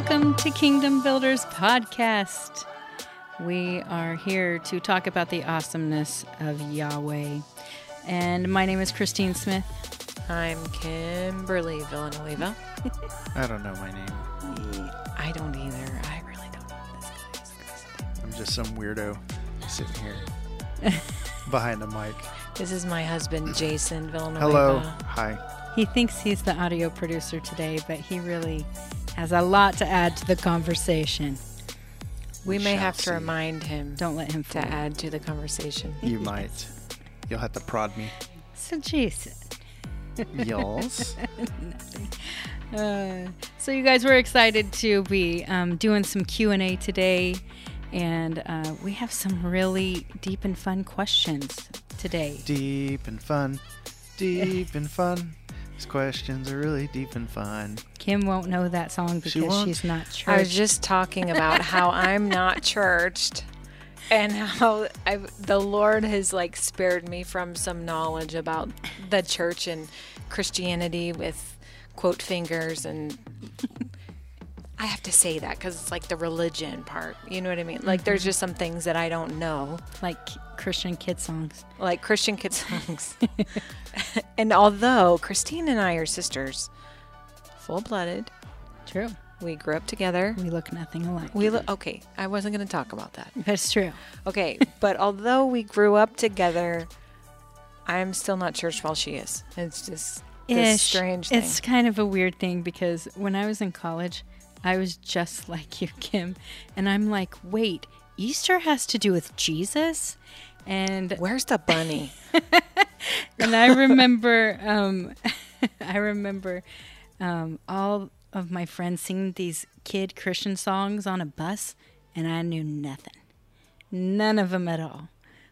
Welcome to Kingdom Builders Podcast. We are here to talk about the awesomeness of Yahweh. And my name is Christine Smith. I'm Kimberly Villanueva. I don't know my name. I don't either. I really don't know what this guy's first I'm just some weirdo sitting here behind a mic. This is my husband, Jason Villanueva. Hello. Hi. He thinks he's the audio producer today, but he really has a lot to add to the conversation. We may have to see. remind him Don't let him to you. add to the conversation. You might. You'll have to prod me. So, Jason. Y'alls. Uh, so you guys were excited to be um, doing some q&a today and uh, we have some really deep and fun questions today deep and fun. Deep and fun. These questions are really deep and fun. kim won't know that song because won't? she's not church. I was just talking about how I'm not churched and how I, the Lord has like spared me from some knowledge about the church and Christianity with quote fingers and I have to say that because it's like the religion part. You know what I mean? Like there's mm-hmm. just some things that I don't know, like christian kid songs like Christian kid songs. and although Christine and I are sisters, full blooded, true we grew up together. we look nothing alike We look okay. I wasn't going to talk about that. that's true Okay, but although we grew up together, I'm still not church while she is. It's just this Ish. strange thing. it's kind of a weird thing because when i was in college i was just like you kim and i'm like wait easter has to do with jesus and Where's the bunny? and I remember, um, I remember um, all of my friends singing these kid Christian songs on a bus, and I knew nothing, none of them at all.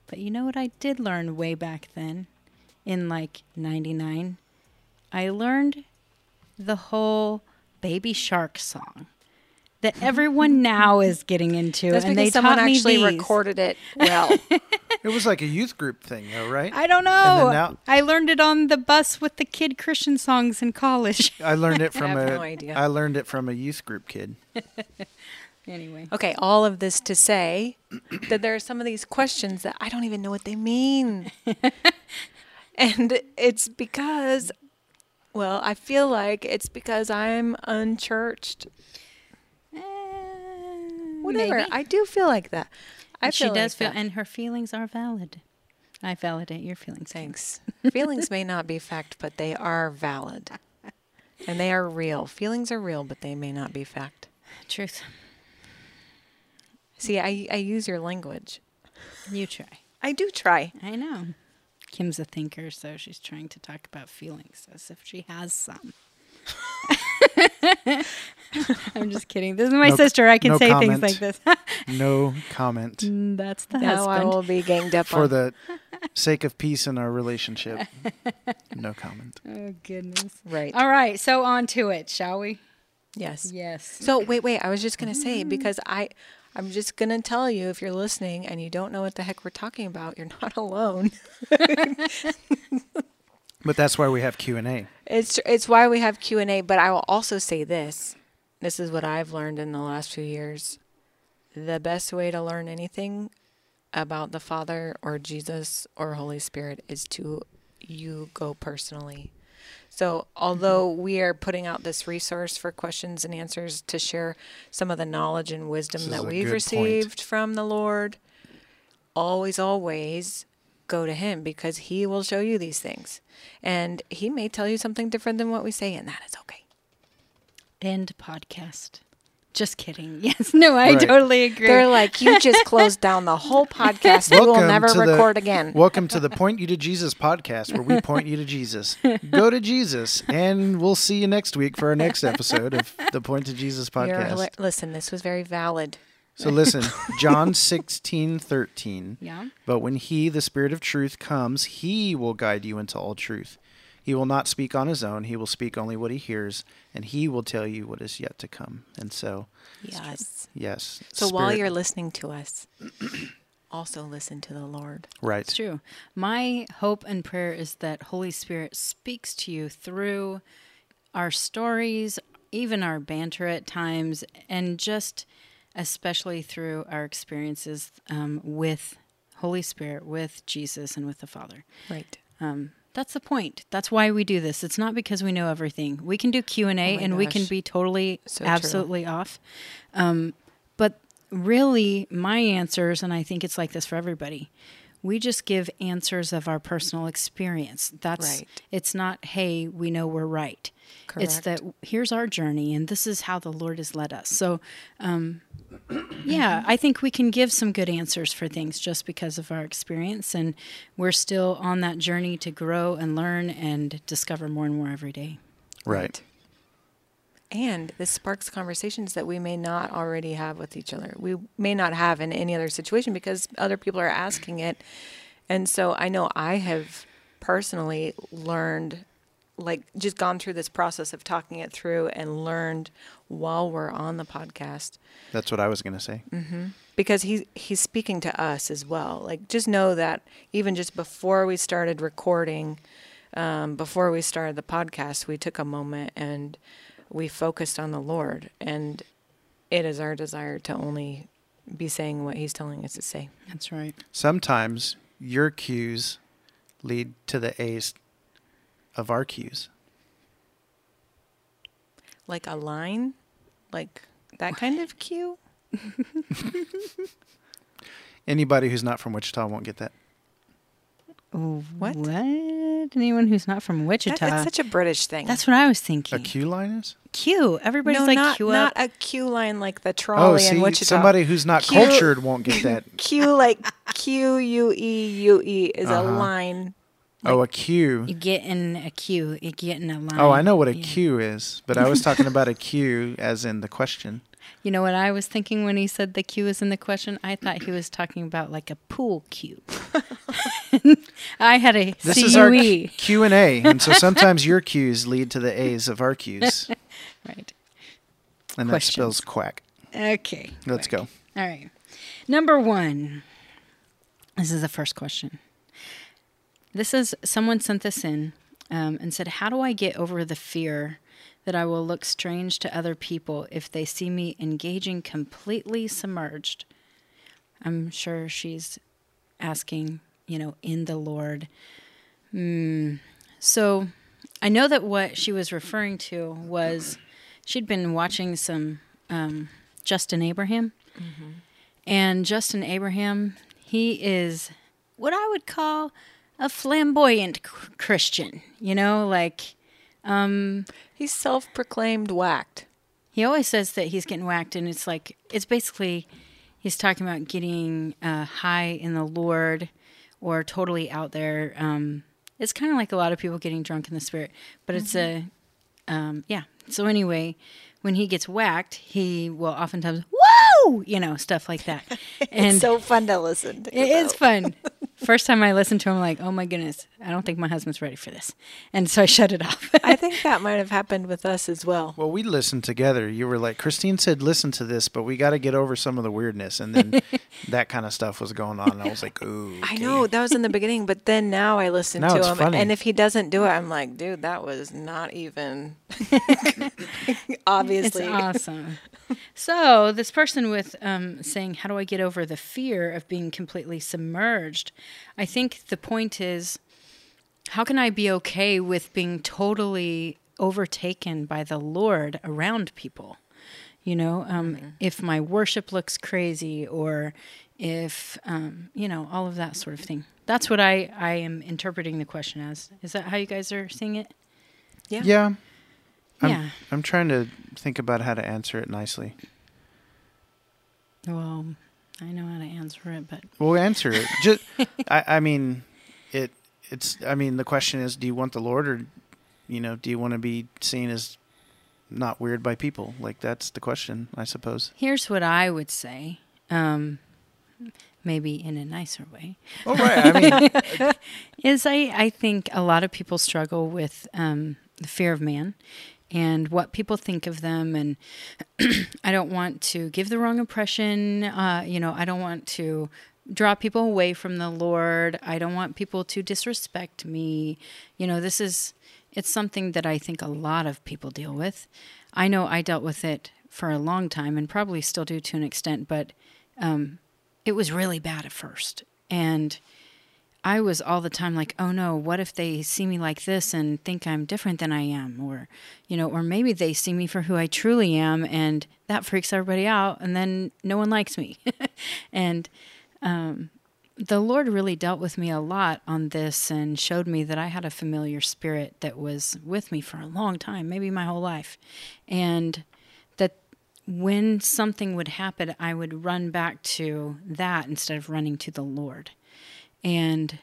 But you know what I did learn way back then, in like '99, I learned the whole Baby Shark song that everyone now is getting into, That's and because they someone taught me actually these. recorded it well. It was like a youth group thing, though, right? I don't then know. now- I learned it on the bus with the kid Christian songs in college. I learned it from have a. no idea. I learned it from a youth group kid. anyway, Okay, all of this to say that there are some of these questions that I don't even know what they mean. and it's because, well, I feel like it's because I'm unchurched. Whatever. Maybe. I do feel like that. I she does like feel, that. and her feelings are valid. I validate your feelings. Thanks. Feelings may not be fact, but they are valid. And they are real. Feelings are real, but they may not be fact. Truth. See, I, I use your language. You try. I do try. I know. Kim's a thinker, so she's trying to talk about feelings as if she has some. I'm just kidding. This is my No- sister. I can no say comment. things like this. No comment. Mm, That's the Now I husband. will be ganged up For on. the sake of peace in our relationship, no comment. Oh goodness. right. All right, so on to it, shall we? Yes. Yes. So wait, wait. I was just gonna say because I, I'm just gonna tell you if you're listening and you don't know what the heck we're talking about, you're not alone. But that's why we have Q and A. It's it's why we have Q and A. But I will also say this: this is what I've learned in the last few years. The best way to learn anything about the Father or Jesus or Holy Spirit is to you go personally. So, although mm-hmm. we are putting out this resource for questions and answers to share some of the knowledge and wisdom This that we've good point. received from the Lord, always, always go to Him because He will show you these things. And He may tell you something different than what we say, and that is okay. End podcast. Just kidding. Yes. No, I Right. totally agree. They're like, you just closed down the whole podcast. We will never to the- record again. Welcome to the Point You to Jesus podcast, where we point you to Jesus. Go to Jesus, and we'll see you next week for our next episode of the Point to Jesus podcast. hila- Listen, this was very valid. So listen, John sixteen thirteen. yeah. But when he, the Spirit of truth, comes, he will guide you into all truth. He will not speak on his own. He will speak only what he hears, and he will tell you what is yet to come. And so, Yes. yes. So while you're listening to us, also listen to the Lord. right, It's true. My hope and prayer is that Holy Spirit speaks to you through our stories, even our banter at times, and just especially through our experiences um, with Holy Spirit, with Jesus, and with the Father. Right. Um, that's the point. That's why we do this. It's not because we know everything. We can do Q and A, Oh and we can be totally, So true. absolutely off. Um, but really, my answers, and I think it's like this for everybody. We just give answers of our personal experience. That's Right. it's not, hey, we know we're right. It's that here's our journey, and this is how the Lord has led us. So, um, yeah, I think we can give some good answers for things just because of our experience, and we're still on that journey to grow and learn and discover more and more every day. Right. And this sparks conversations that we may not already have with each other. We may not have in any other situation because other people are asking it. And so I know I have personally learned, like, just gone through this process of talking it through and learned while we're on the podcast That's what I was going to say. Mm-hmm. because he he's speaking to us as well. Like just know that even just before we started recording, um, before we started the podcast, we took a moment and we focused on the Lord, and it is our desire to only be saying what He's telling us to say. That's right. Sometimes your cues lead to the A's of our cues. Like a line, like that kind of cue. Anybody who's not from Wichita won't get that. What? What? Anyone who's not from That, Wichita? that's such a British thing. That's what I was A thinking. cue line is? Q. Everybody's no, like not, Q not up. a cue line like the Oh, trolley see, in Wichita. somebody who's not Cue- cultured won't get that. Q like Q U E U E is a Uh-huh. line. oh, a cue. You get in a queue. You get in a line. Oh, I know what a Yeah. cue is, but I was talking about a cue as in the question. You know what I was thinking when he said the Q is in the question? I thought he was talking about like a pool cue. I had a This is our Q and A, and so sometimes your cues lead to the A's of our cues, Right. and that spells quack. Okay. Let's quick. go. All right. Number one. This is the first question. This is someone sent this in um, and said, How do I get over the fear that I will look strange to other people if they see me engaging completely submerged? I'm sure she's asking, you know, in the Lord. Hmm. So I know that what she was referring to was she'd been watching some um, Justin Abraham. And Justin Abraham, he is what I would call a flamboyant cr- Christian. You know, like um, He's self-proclaimed whacked. he always says that he's getting whacked, and it's like it's basically he's talking about getting uh, high in the Lord or totally out there. Um, it's kind of like a lot of people getting drunk in the spirit, but it's a um, yeah. So anyway, when he gets whacked, he will oftentimes whoa, you know, stuff like that, and it's so fun to listen to. it is though. fun. First time I listened to him, I'm like, oh my goodness, I don't think my husband's ready for this, and so I shut it off. I think that might have happened with us as well. Well, we listened together. You were like, Christine said, listen to this, but we got to get over some of the weirdness. And then that kind of stuff was going on. And I was like, ooh. I know that was in the beginning, but then now I listen Now to him, funny. and if he doesn't do it, I'm like, dude, that was not even. Obviously, It's awesome. So this person with um, saying, "How do I get over the fear of being completely submerged?" I think the point is, how can I be okay with being totally overtaken by the Lord around people? You know, um, if my worship looks crazy, or if um, you know all of that sort of thing. That's what I I am interpreting the question as. Is that how you guys are seeing it? yeah. Yeah. I'm, Yeah. I'm trying to think about how to answer it nicely. Well, I know how to answer it, but We'll answer it. Just, I, I mean, it. It's. I mean, the question is, do you want the Lord, or, you know, do you want to be seen as not weird by people? Like that's the question, I suppose. Here's what I would say, um, maybe in a nicer way, Oh right. I mean, is I, I think a lot of people struggle with um, the fear of man and what people think of them. And I don't want to give the wrong impression. Uh, you know, I don't want to draw people away from the Lord. I don't want people to disrespect me. You know, this is, it's something that I think a lot of people deal with. I know I dealt with it for a long time and probably still do to an extent, but um, it was really bad at first. And I was all the time like, oh no, what if they see me like this and think I'm different than I am? Or, you know, or maybe they see me for who I truly am and that freaks everybody out and then no one likes me. and um, the Lord really dealt with me a lot on this and showed me that I had a familiar spirit that was with me for a long time, maybe my whole life. And that when something would happen, I would run back to that instead of running to the Lord. And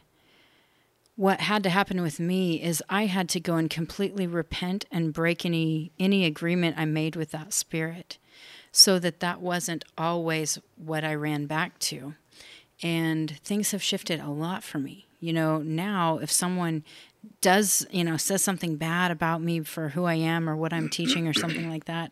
what had to happen with me is I had to go and completely repent and break any any agreement I made with that spirit so that that wasn't always what I ran back to. And things have shifted a lot for me. You know, now if someone does, you know, says something bad about me for who I am or what I'm teaching or something like that,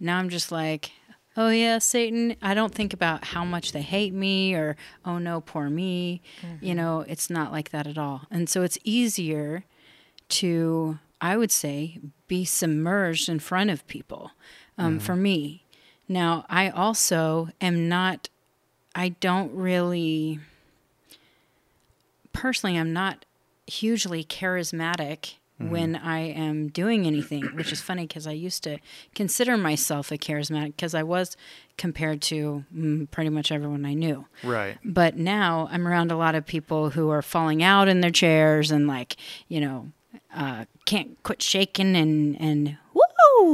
now I'm just like, oh yeah, Satan. I don't think about how much they hate me or oh no, poor me. Mm-hmm. You know, it's not like that at all. And so it's easier to, I would say, be submerged in front of people um, mm-hmm. for me. Now, I also am not, I don't really, personally, I'm not hugely charismatic mm-hmm. when I am doing anything, which is funny because I used to consider myself a charismatic because I was compared to mm, pretty much everyone I knew. Right. But now I'm around a lot of people who are falling out in their chairs and like, you know, uh, can't quit shaking and and woo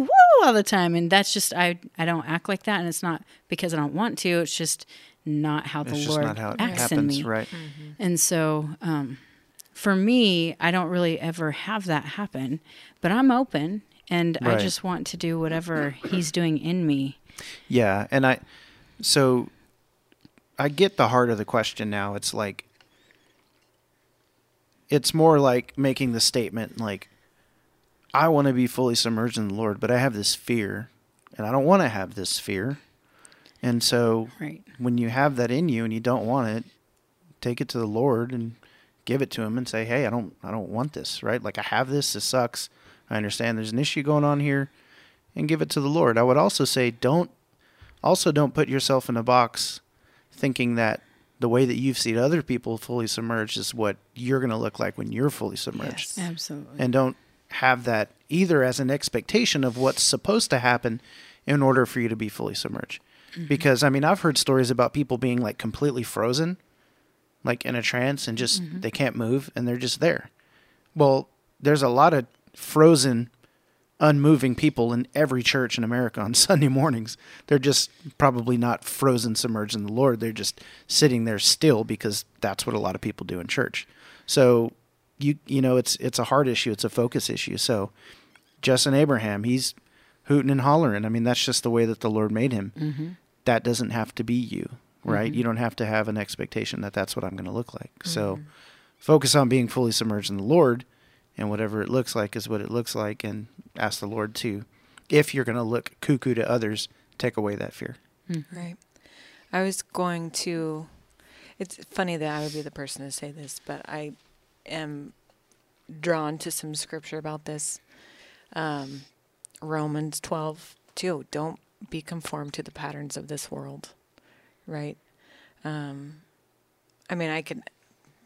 woo all the time, and that's just I I don't act like that, and it's not because I don't want to. It's just not how the it's Lord how acts happens, in me. Right. Mm-hmm. And so, um, for me, I don't really ever have that happen, but I'm open and right. I just want to do whatever he's doing in me. Yeah, and I so I get the heart of the question now. It's like it's more like making the statement like I want to be fully submerged in the Lord, but I have this fear and I don't want to have this fear. And so right. when you have that in you and you don't want it, take it to the Lord and give it to him and say, "Hey, I don't I don't want this, right? Like I have this, this sucks. I understand there's an issue going on here." And give it to the Lord. I would also say don't also don't put yourself in a box thinking that the way that you've seen other people fully submerged is what you're going to look like when you're fully submerged. Yes, absolutely. And don't have that either as an expectation of what's supposed to happen in order for you to be fully submerged. Mm-hmm. Because I mean, I've heard stories about people being like completely frozen like in a trance and just mm-hmm. they can't move and they're just there. Well, there's a lot of frozen, unmoving people in every church in America on Sunday mornings. They're just probably not frozen, submerged in the Lord. They're just sitting there still because that's what a lot of people do in church. So you you know it's it's a heart issue. It's a focus issue. So Justin Abraham, he's hooting and hollering. I mean, that's just the way that the Lord made him. Mm-hmm. That doesn't have to be you right? Mm-hmm. You don't have to have an expectation that that's what I'm going to look like. Mm-hmm. So focus on being fully submerged in the Lord, and whatever it looks like is what it looks like, and ask the Lord to, if you're going to look cuckoo to others, take away that fear. Mm-hmm. Right. I was going to. It's funny that I would be the person to say this, but I am drawn to some scripture about this. Um, Romans 12, 2. Don't be conformed to the patterns of this world right? Um, I mean, I could,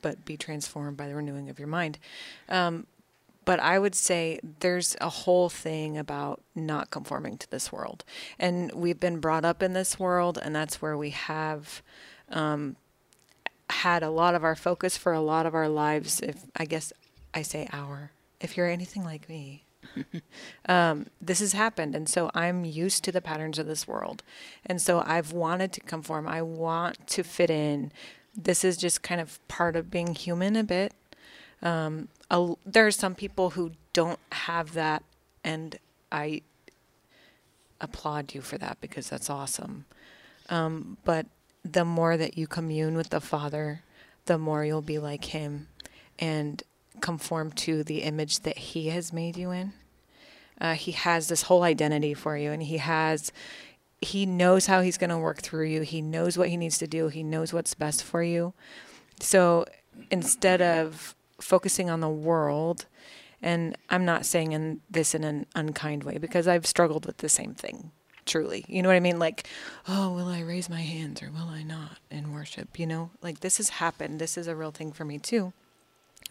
but be transformed by the renewing of your mind. Um, but I would say there's a whole thing about not conforming to this world. And we've been brought up in this world, and that's where we have um, had a lot of our focus for a lot of our lives. If I guess I say our, if you're anything like me, um, this has happened. And so I'm used to the patterns of this world. And so I've wanted to conform. I want to fit in. This is just kind of part of being human a bit. Um, a, there are some people who don't have that. And I applaud you for that because that's awesome. Um, but the more that you commune with the Father, the more you'll be like Him and conform to the image that He has made you in. Uh, he has this whole identity for you, and he has he knows how he's going to work through you. He knows what he needs to do. He knows what's best for you. So instead of focusing on the world And I'm not saying in this in an unkind way because I've struggled with the same thing. Truly, you know what I mean? Like, oh, will I raise my hands or will I not in worship? You know, like this has happened. This is a real thing for me too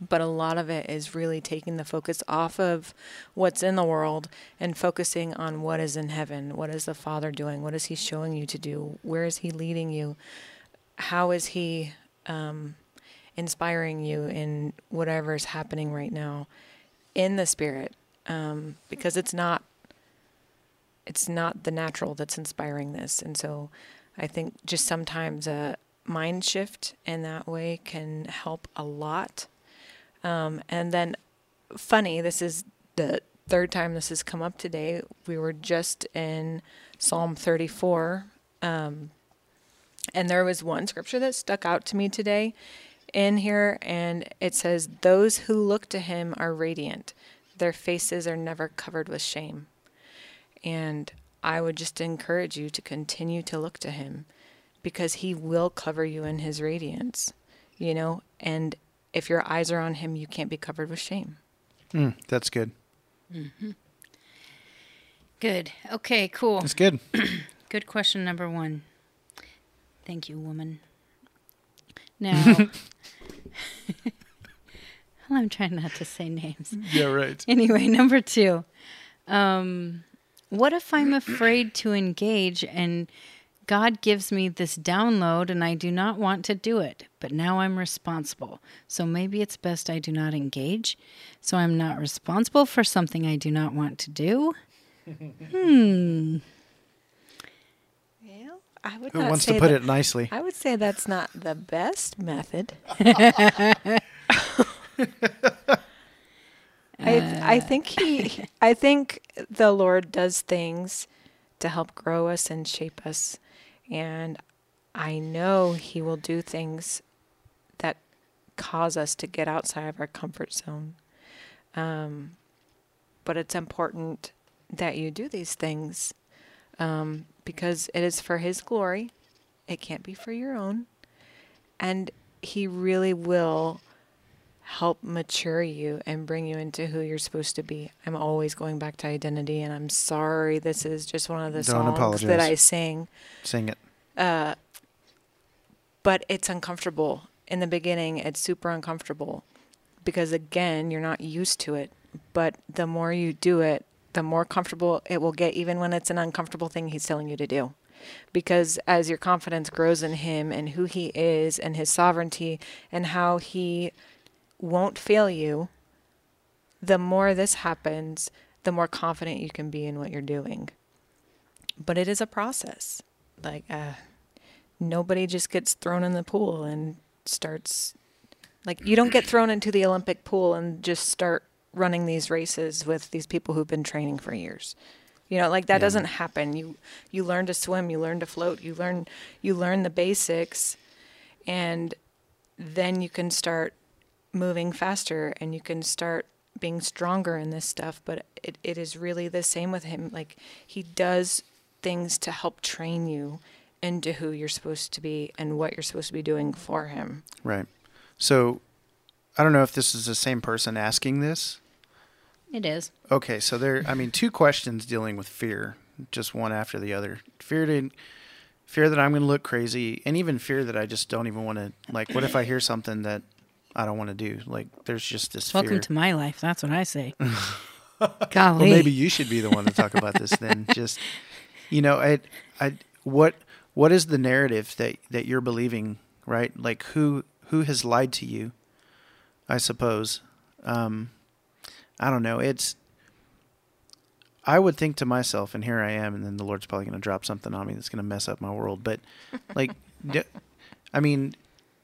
but a lot of it is really taking the focus off of what's in the world and focusing on what is in heaven. What is the Father doing? What is He showing you to do? Where is He leading you? How is He um, inspiring you in whatever is happening right now in the Spirit? Um, because it's not it's not the natural that's inspiring this, and so I think just sometimes a mind shift in that way can help a lot um, and then, funny, this is the third time this has come up today. We were just in Psalm 34. Um, and there was one scripture that stuck out to me today in here, and it says, Those who look to him are radiant, their faces are never covered with shame. And I would just encourage you to continue to look to him because he will cover you in his radiance, you know, and if your eyes are on him, you can't be covered with shame. Mm, that's good. Mm-hmm. Good. Okay, cool. That's good. good question number one. Thank you, woman. Now, I'm trying not to say names. Yeah, right. Anyway, number two. Um, what if I'm afraid to engage and God gives me this download and I do not want to do it, but now I'm responsible. So maybe it's best I do not engage. So I'm not responsible for something I do not want to do. hmm. Well, I would Who not wants say to put that- it nicely? I would say that's not the best method. I I think he I think the Lord does things to help grow us and shape us. And I know he will do things that cause us to get outside of our comfort zone. Um, but it's important that you do these things um, because it is for his glory. It can't be for your own. And he really will help mature you and bring you into who you're supposed to be. I'm always going back to identity, and I'm sorry this is just one of the Don't songs apologize. that I sing. Sing it. Uh, but it's uncomfortable. In the beginning, it's super uncomfortable because, again, you're not used to it. But the more you do it, the more comfortable it will get, even when it's an uncomfortable thing he's telling you to do. Because as your confidence grows in him and who he is and his sovereignty and how he won't fail you, the more this happens, the more confident you can be in what you're doing. But it is a process. Like, uh, nobody just gets thrown in the pool and starts, like, you don't get thrown into the Olympic pool and just start running these races with these people who've been training for years. You know, like that Yeah. doesn't happen. You you learn to swim, you learn to float, you learn you learn the basics and then you can start moving faster and you can start being stronger in this stuff but it, it is really the same with him like he does things to help train you into who you're supposed to be and what you're supposed to be doing for him Right. So, I don't know if this is the same person asking this. It is. Okay, so there. I mean, two questions dealing with fear, just one after the other. Fear to, fear that I'm going to look crazy, and even fear that I just don't even want to. Like, what if I hear something that I don't want to do? Like, there's just this Welcome fear. to my life. That's what I say. Golly. well, maybe you should be the one to talk about this then. Just, you know, I, I, what, what is the narrative that that you're believing? Right, like who who has lied to you? I suppose. Um, I don't know. It's. I would think to myself, and here I am, and then the Lord's probably going to drop something on me that's going to mess up my world. But, like, d- I mean,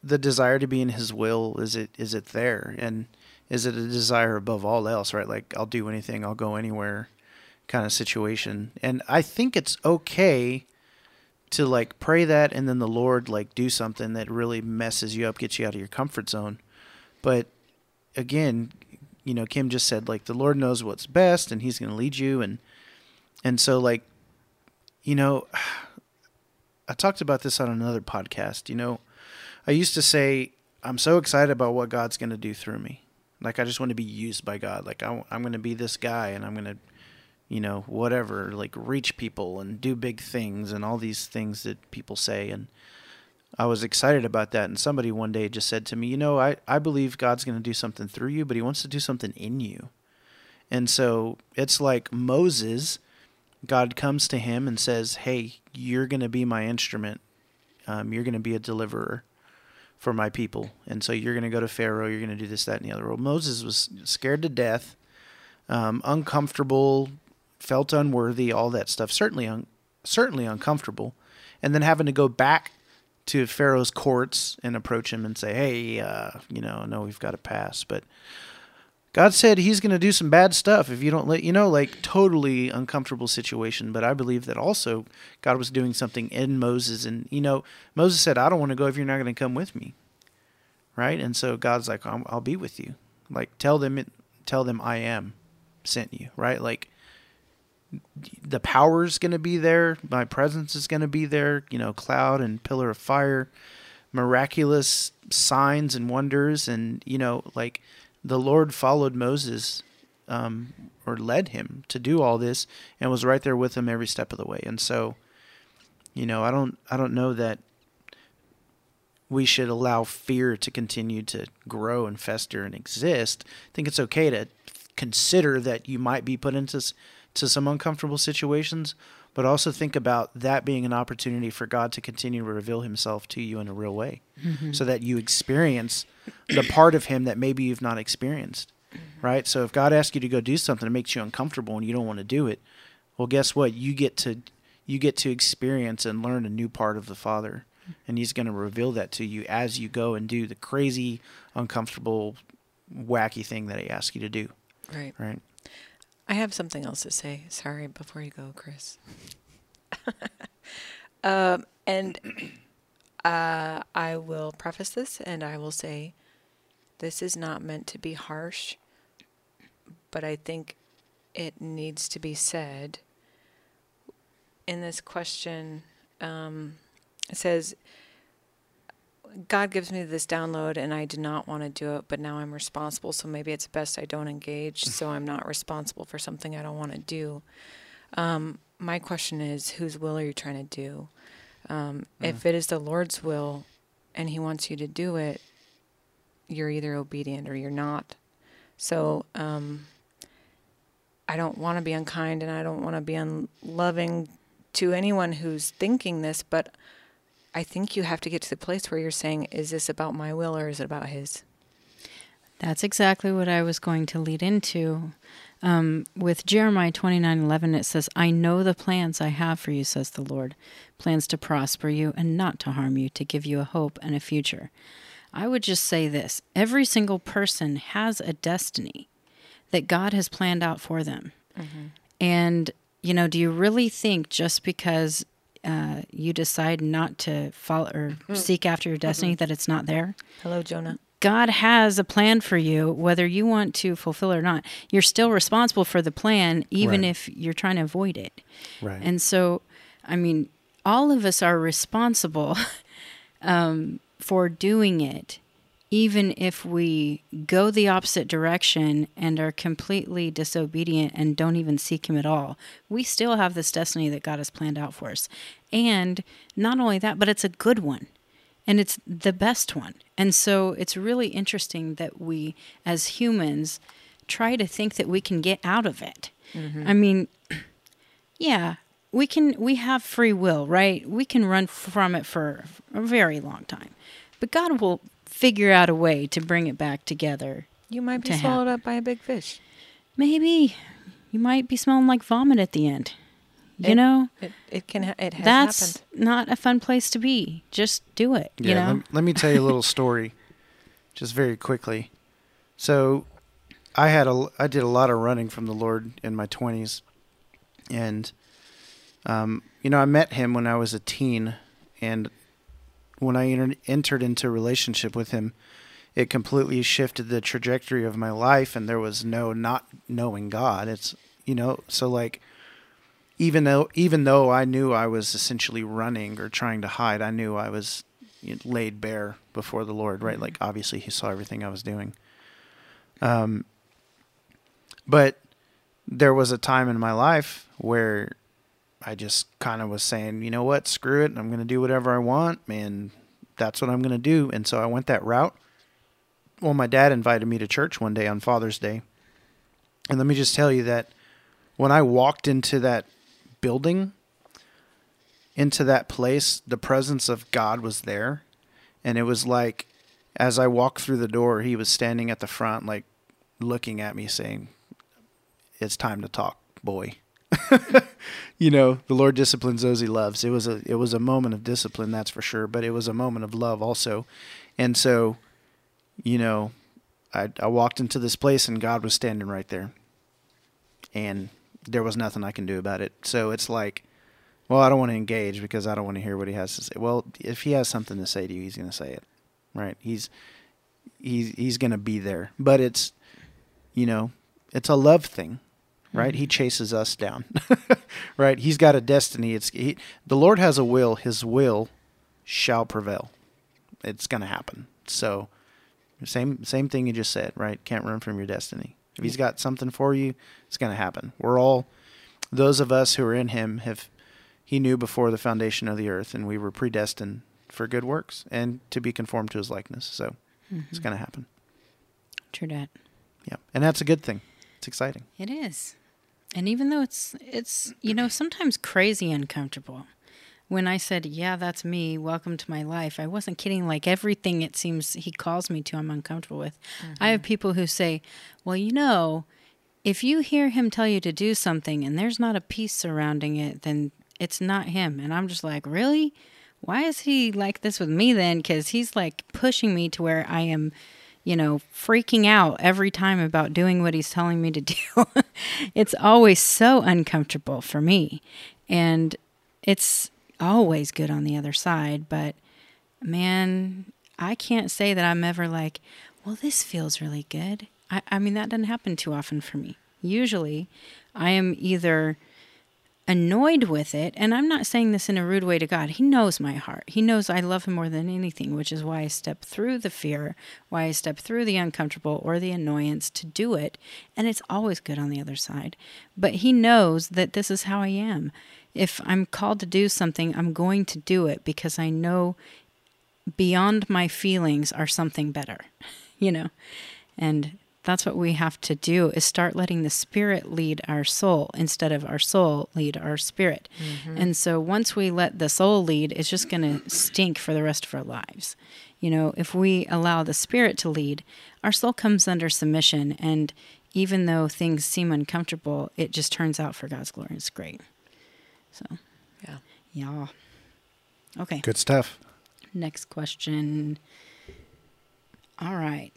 the desire to be in His will is it is it there, and is it a desire above all else? Right, like I'll do anything, I'll go anywhere, kind of situation. And I think it's okay to like pray that, and then the Lord like do something that really messes you up, gets you out of your comfort zone. But again, you know, Kim just said like the Lord knows what's best and he's going to lead you and and so like you know, I talked about this on another podcast, you know. I used to say I'm so excited about what God's going to do through me. Like I just want to be used by God. Like I, am going to be this guy, and I'm going to, you know, whatever, like reach people and do big things and all these things that people say. And I was excited about that. And somebody one day just said to me, you know, I I believe God's going to do something through you, but He wants to do something in you. And so it's like Moses. God comes to him and says, "Hey, you're going to be my instrument. Um, you're going to be a deliverer." for my people. And so you're going to go to Pharaoh, you're going to do this, that, and the other. Well, Moses was scared to death, um, uncomfortable, felt unworthy, all that stuff. Certainly, un- certainly uncomfortable. And then having to go back to Pharaoh's courts and approach him and say, "Hey, uh, you know, no, we've got to pass." But God said He's going to do some bad stuff if you don't let you know, like totally uncomfortable situation. But I believe that also God was doing something in Moses, and you know, Moses said, "I don't want to go if you're not going to come with me." Right, and so God's like, "I'll, I'll be with you." Like, tell them, it, tell them I am sent you. Right, like the power is going to be there, my presence is going to be there. You know, cloud and pillar of fire, miraculous signs and wonders, and you know, like the Lord followed Moses um, or led him to do all this and was right there with him every step of the way. And so, you know, I don't I don't know that we should allow fear to continue to grow and fester and exist. I think it's okay to consider that you might be put into to some uncomfortable situations, but also think about that being an opportunity for God to continue to reveal himself to you in a real way mm-hmm. so that you experience the part of him that maybe you've not experienced. Mm-hmm. Right? So if God asks you to go do something that makes you uncomfortable and you don't want to do it, well guess what? You get to you get to experience and learn a new part of the Father. And he's going to reveal that to you as you go and do the crazy, uncomfortable, wacky thing that he asks you to do. Right. Right. I have something else to say. Sorry, before you go, Chris. um, and uh, I will preface this and I will say this is not meant to be harsh, but I think it needs to be said. In this question, um, it says, God gives me this download and I do not want to do it, but now I'm responsible. So maybe it's best I don't engage so I'm not responsible for something I don't want to do. Um, my question is whose will are you trying to do? Um, mm. If it is the Lord's will and He wants you to do it, you're either obedient or you're not. So um, I don't want to be unkind and I don't want to be unloving to anyone who's thinking this, but I think you have to get to the place where you're saying, is this about my will or is it about his? That's exactly what I was going to lead into. Um, with Jeremiah twenty nine eleven, it says, I know the plans I have for you, says the Lord plans to prosper you and not to harm you, to give you a hope and a future. I would just say this every single person has a destiny that God has planned out for them. Mm-hmm. And, you know, do you really think just because uh, you decide not to follow or mm-hmm. seek after your destiny, mm-hmm. that it's not there. Hello, Jonah. God has a plan for you, whether you want to fulfill it or not. You're still responsible for the plan, even right. if you're trying to avoid it. Right. And so, I mean, all of us are responsible um, for doing it even if we go the opposite direction and are completely disobedient and don't even seek Him at all, we still have this destiny that God has planned out for us. And not only that, but it's a good one. And it's the best one. And so it's really interesting that we, as humans, try to think that we can get out of it. Mm-hmm. I mean, yeah, we can, we have free will, right? We can run from it for a very long time. But God will figure out a way to bring it back together. You might be swallowed happen. up by a big fish. Maybe you might be smelling like vomit at the end. You it, know, it, it can ha- it has that's happened. not a fun place to be. Just do it. Yeah, you know? let, let me tell you a little story, just very quickly. So, I had a I did a lot of running from the Lord in my twenties, and um, you know I met Him when I was a teen, and when I entered, entered into a relationship with him, it completely shifted the trajectory of my life, and there was no not knowing God. It's you know, so like even though even though I knew I was essentially running or trying to hide, I knew I was laid bare before the Lord. Right, like obviously He saw everything I was doing. Um, but there was a time in my life where I just kind of was saying, you know what, screw it, I'm going to do whatever I want, and that's what I'm going to do. And so I went that route. Well, my dad invited me to church one day on Father's Day. And let me just tell you that when I walked into that building, into that place, the presence of God was there. And it was like, as I walked through the door, he was standing at the front, like looking at me, saying, It's time to talk, boy. you know, the Lord disciplines those he loves. It was a it was a moment of discipline, that's for sure, but it was a moment of love also. And so, you know, I I walked into this place and God was standing right there. And there was nothing I can do about it. So it's like, well, I don't want to engage because I don't want to hear what he has to say. Well, if he has something to say to you, he's going to say it. Right? He's he's he's going to be there. But it's you know, it's a love thing right? He chases us down, right? He's got a destiny. It's he, the Lord has a will. His will shall prevail. It's going to happen. So, same same thing you just said, right? Can't run from your destiny. If He's got something for you, it's going to happen. We're all those of us who are in Him have. He knew before the foundation of the earth, and we were predestined for good works and to be conformed to His likeness. So, Mm-hmm. it's going to happen. True that. Yeah, and that's a good thing. It's exciting. It is. And even though it's it's you know sometimes crazy uncomfortable. When I said, "Yeah, that's me. Welcome to my life." I wasn't kidding. Like everything it seems he calls me to, I'm uncomfortable with. I mm-hmm. have people who say, "Well, you know, if you hear him tell you to do something and there's not a peace surrounding it, then it's not him." And I'm just like, "Really? Why is he like this with me then? Cuz he's like pushing me to where I am you know, freaking out every time about doing what he's telling me to do. it's always so uncomfortable for me. And it's always good on the other side. But man, I can't say that I'm ever like, well, this feels really good. I, I mean, that doesn't happen too often for me. Usually, I am either annoyed with it. And I'm not saying this in a rude way to God. He knows my heart. He knows I love him more than anything, which is why I step through the fear, why I step through the uncomfortable or the annoyance to do it. And it's always good on the other side. But he knows that this is how I am. If I'm called to do something, I'm going to do it because I know beyond my feelings are something better, you know? And that's what we have to do is start letting the spirit lead our soul instead of our soul lead our spirit. Mm-hmm. And so once we let the soul lead, it's just going to stink for the rest of our lives. You know, if we allow the spirit to lead, our soul comes under submission and even though things seem uncomfortable, it just turns out for God's glory. It's great. So, Yeah. yeah. Okay. Good stuff. Next question. All right.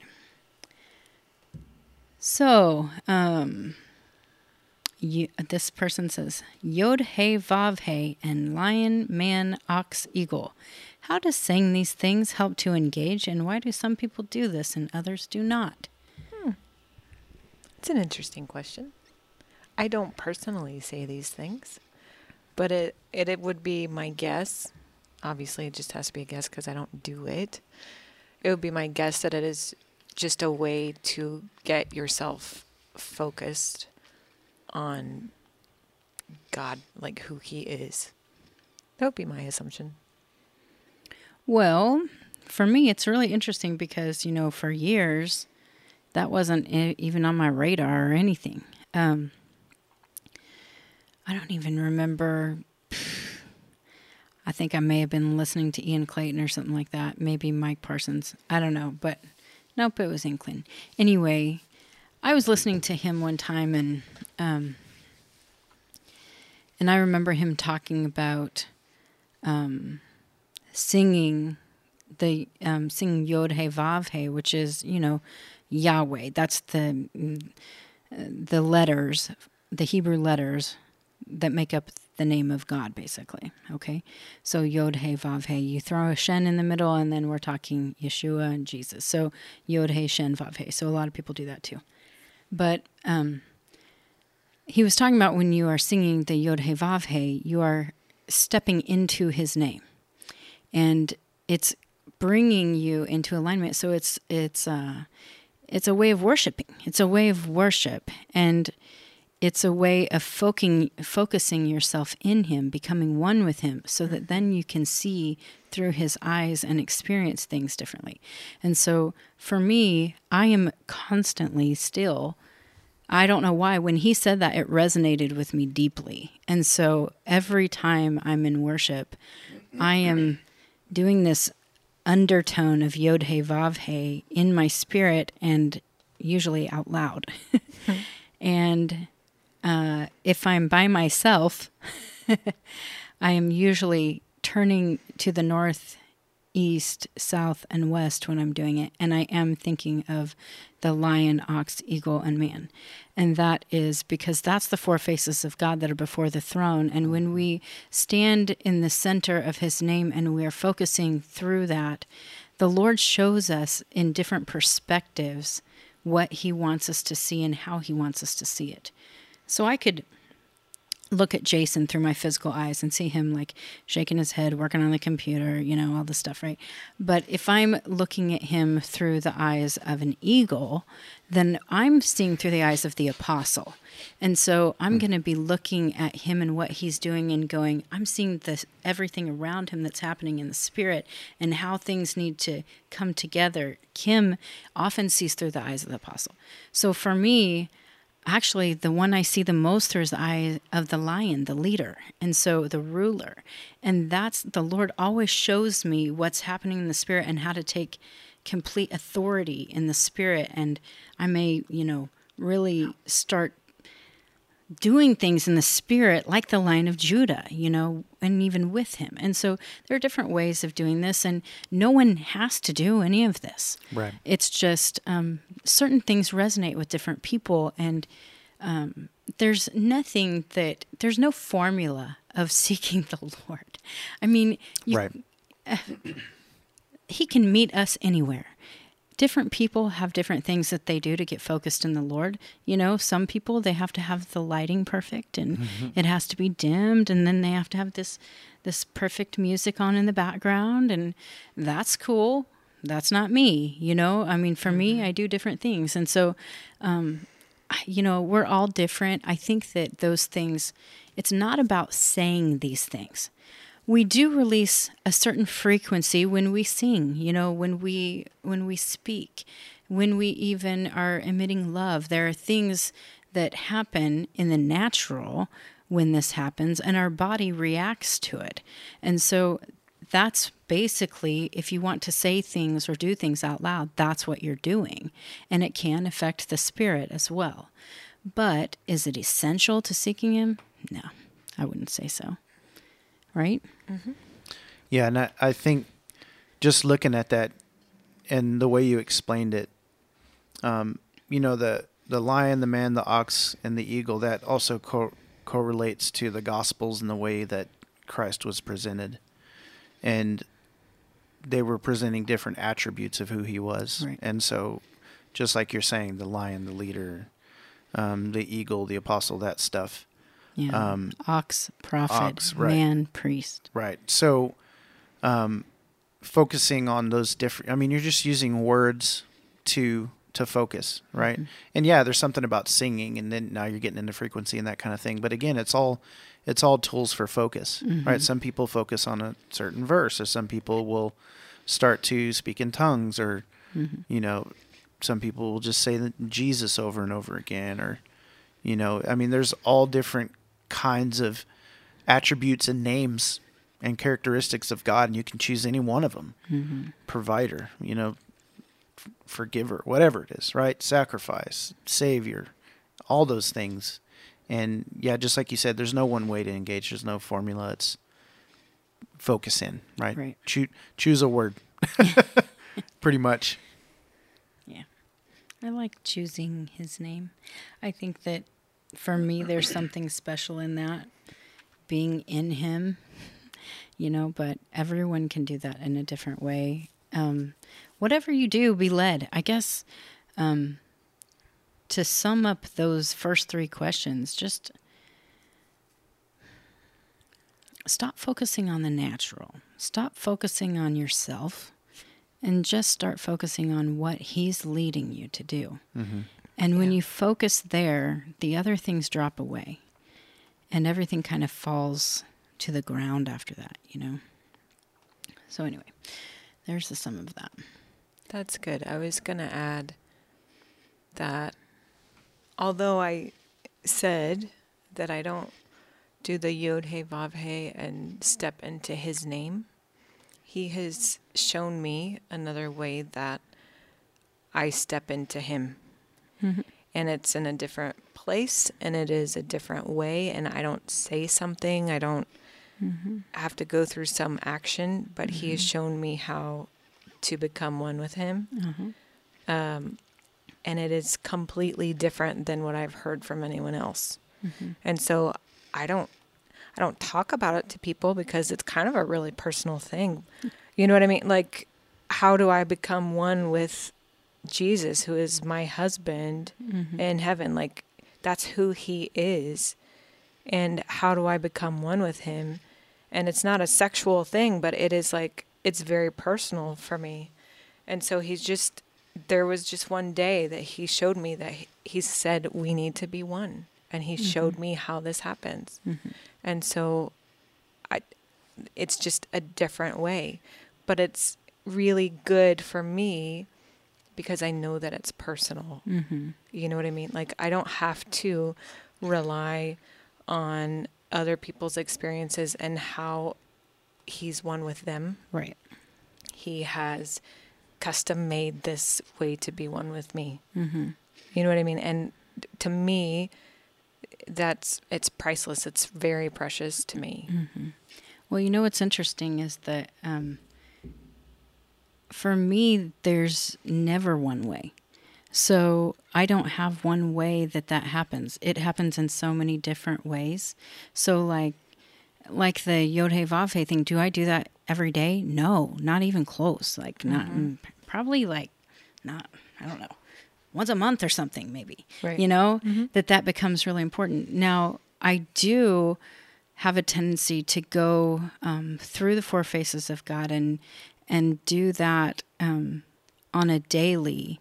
So, um, you, this person says Yod He Vav He and Lion Man Ox Eagle. How does saying these things help to engage, and why do some people do this and others do not? It's an interesting question. I don't personally say these things, but it, it, it would be my guess. Obviously, it just has to be a guess because I don't do it. It would be my guess that it is just a way to get yourself focused on God, like who He is. That would be my assumption. Well, for me, it's really interesting because, you know, for years, that wasn't even on my radar or anything. Um, I don't even remember. I think I may have been listening to Ian Clayton or something like that. Maybe Mike Parsons. I don't know. But nope, it was Inkling. Anyway, I was listening to him one time and. Um, and I remember him talking about um, singing the um, singing Yod He Vav He, which is you know Yahweh. That's the mm, uh, the letters, the Hebrew letters that make up the name of God, basically. Okay, so Yod He Vav He. You throw a Shen in the middle, and then we're talking Yeshua and Jesus. So Yod He Shen Vav He. So a lot of people do that too, but um, he was talking about when you are singing the Yod He Vav He, you are stepping into His name, and it's bringing you into alignment. So it's it's uh, it's a way of worshiping. It's a way of worship. And it's a way of focusing, focusing yourself in Him, becoming one with Him, so that then you can see through His eyes and experience things differently. And so for me, I am constantly still. I don't know why. When he said that, it resonated with me deeply. And so every time I'm in worship, I am doing this undertone of Yod He Vav He in my spirit and usually out loud. and uh, if I'm by myself, I am usually turning to the north, east, south, and west when I'm doing it. And I am thinking of the lion, ox, eagle, and man. And that is because that's the four faces of God that are before the throne. And when we stand in the center of his name and we are focusing through that, the Lord shows us in different perspectives what he wants us to see and how he wants us to see it. So I could look at Jason through my physical eyes and see him like shaking his head, working on the computer, you know, all the stuff, right? But if I'm looking at him through the eyes of an eagle, then I'm seeing through the eyes of the apostle. And so I'm hmm. going to be looking at him and what he's doing and going, I'm seeing this everything around him that's happening in the spirit and how things need to come together. Kim often sees through the eyes of the apostle. So for me, actually the one I see the most through is the eye of the lion, the leader, and so the ruler. And that's the Lord always shows me what's happening in the spirit and how to take complete authority in the spirit. And I may, you know, really start doing things in the spirit like the lion of Judah, you know, and even with him. And so there are different ways of doing this, and no one has to do any of this. Right. It's just um, certain things resonate with different people, and um, there's nothing that, there's no formula of seeking the Lord. I mean, you, right. he can meet us anywhere different people have different things that they do to get focused in the Lord. You know, some people they have to have the lighting perfect and mm-hmm. it has to be dimmed and then they have to have this this perfect music on in the background and that's cool. That's not me, you know? I mean, for mm-hmm. me, I do different things. And so um you know, we're all different. I think that those things it's not about saying these things we do release a certain frequency when we sing you know when we when we speak when we even are emitting love. There are things that happen in the natural when this happens and our body reacts to it. And so that's basically if you want to say things or do things out loud that's what you're doing. And it can affect the spirit as well. But is it essential to seeking him? No i wouldn't say so right? Mm-hmm. Yeah, and I, I think just looking at that and the way you explained it, um, you know, the the lion, the man, the ox, and the eagle, that also co- correlates to the Gospels and the way that Christ was presented. And they were presenting different attributes of who he was. Right. And so, just like you're saying, the lion, the leader, um, the eagle, the apostle, that stuff. Yeah. Um, ox, prophet, ox, right. man, priest. Right. So, um, focusing on those different. I mean, you're just using words to to focus, right? Mm-hmm. And yeah, there's something about singing, and then now you're getting into frequency and that kind of thing. But again, it's all it's all tools for focus, mm-hmm. right? Some people focus on a certain verse, or some people will start to speak in tongues, or mm-hmm. you know, some people will just say Jesus over and over again, or you know, I mean, there's all different kinds of attributes and names and characteristics of God, and you can choose any one of them. Mm-hmm. Provider, you know, f- forgiver, whatever it is, right? Sacrifice, Savior, all those things. And yeah, just like you said, there's no one way to engage. There's no formula. It's focus in, right? Right. Choose choose a word. Pretty much. Yeah. I like choosing his name. I think that for me, there's something special in that being in Him, you know, but everyone can do that in a different way. Um, whatever you do, be led. I guess um, to sum up those first three questions, just stop focusing on the natural, stop focusing on yourself, and just start focusing on what He's leading you to do. Mm-hmm. And when Yeah. you focus there, the other things drop away. And everything kind of falls to the ground after that, you know? So, anyway, there's the sum of that. That's good. I was going to add that although I said that I don't do the Yod He Vav He and step into his name, he has shown me another way that I step into him. Mm-hmm. And it's in a different place and it is a different way. And I don't say something, I don't mm-hmm. have to go through some action, but he has mm-hmm. shown me how to become one with him. Um, and it is completely different than what I've heard from anyone else. And so I don't I don't talk about it to people because it's kind of a really personal thing. You know what I mean? Like how do I become one with Jesus who is my husband mm-hmm. in heaven? Like that's who he is. And how do I become one with him? And it's not a sexual thing, but it is like it's very personal for me. And so he's just there was just one day that he showed me that he, he said we need to be one and he mm-hmm. showed me how this happens. Mm-hmm. And so I it's just a different way, but it's really good for me because I know that it's personal. Mm-hmm. You know what I mean? Like I don't have to rely on other people's experiences and how he's one with them. Right. He has custom made this way to be one with me. Mm-hmm. You know what I mean? And to me, that's it's priceless. It's very precious to me. Well, you know what's interesting is that um, for me, there's never one way. So I don't have one way that that happens. It happens in so many different ways. So like, like the Yod He Vav He thing. Do I do that every day? No, not even close. Like not mm, probably like not. I don't know. Once a month or something, maybe. Right. You know that that becomes really important. Now I do have a tendency to go um, through the four faces of God and and do that um, on a daily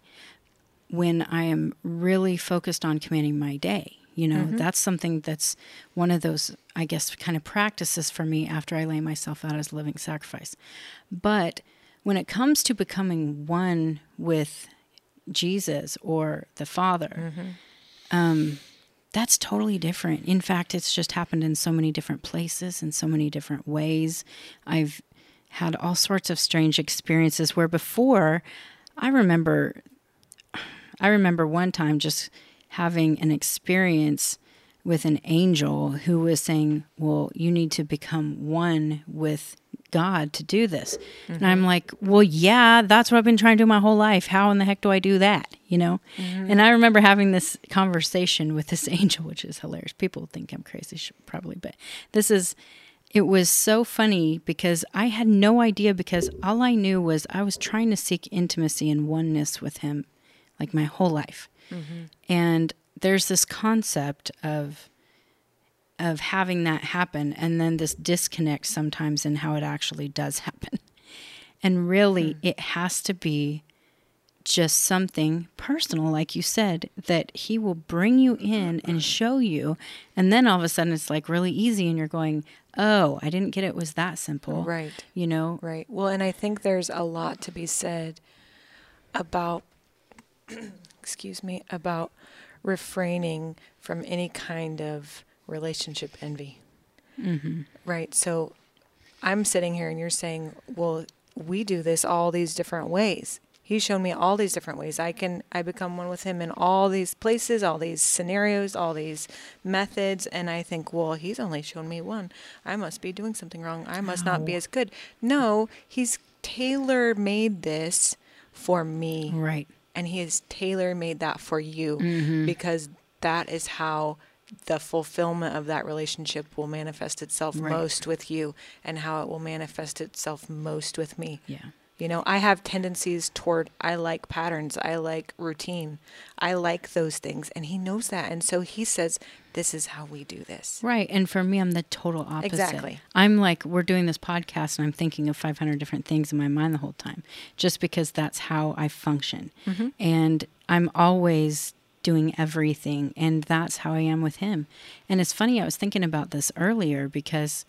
when I am really focused on commanding my day. You know, that's something that's one of those, I guess, kind of practices for me after I lay myself out as a living sacrifice. But when it comes to becoming one with Jesus or the Father, um, that's totally different. In fact, it's just happened in so many different places in so many different ways. I've had all sorts of strange experiences where before I remember I remember one time just having an experience with an angel who was saying, Well, you need to become one with God to do this. And I'm mm-hmm. like, Well, yeah, that's what I've been trying to do my whole life. How in the heck do I do that? You know? Mm-hmm. And I remember having this conversation with this angel, which is hilarious. People think I'm crazy, probably, but this is. It was so funny because I had no idea because all I knew was I was trying to seek intimacy and oneness with him like my whole life. Mm-hmm. And there's this concept of of having that happen and then this disconnect sometimes in how it actually does happen. And really hmm. it has to be just something personal like you said that he will bring you in and show you and then all of a sudden it's like really easy and you're going, "Oh, I didn't get it was that simple." Right. You know? Right. Well, and I think there's a lot to be said about, excuse me, about refraining from any kind of relationship envy. Mhm. Right. So I'm sitting here and you're saying, well, we do this all these different ways. He's shown me all these different ways. I can I become one with him in all these places, all these scenarios, all these methods, and I think, well, he's only shown me one. I must be doing something wrong. I must not be as good. No, he's tailor made this for me Right. and he has tailor made that for you Mm-hmm. because that is how the fulfillment of that relationship will manifest itself Right. most with you and how it will manifest itself most with me Yeah. You know, I have tendencies toward, I like patterns, I like routine, I like those things. And he knows that. And so he says, this is how we do this. Right. And for me, I'm the total opposite. Exactly. I'm like, we're doing this podcast and I'm thinking of 500 different things in my mind the whole time, just because that's how I function. Mm-hmm. And I'm always doing everything. And that's how I am with him. And it's funny, I was thinking about this earlier because,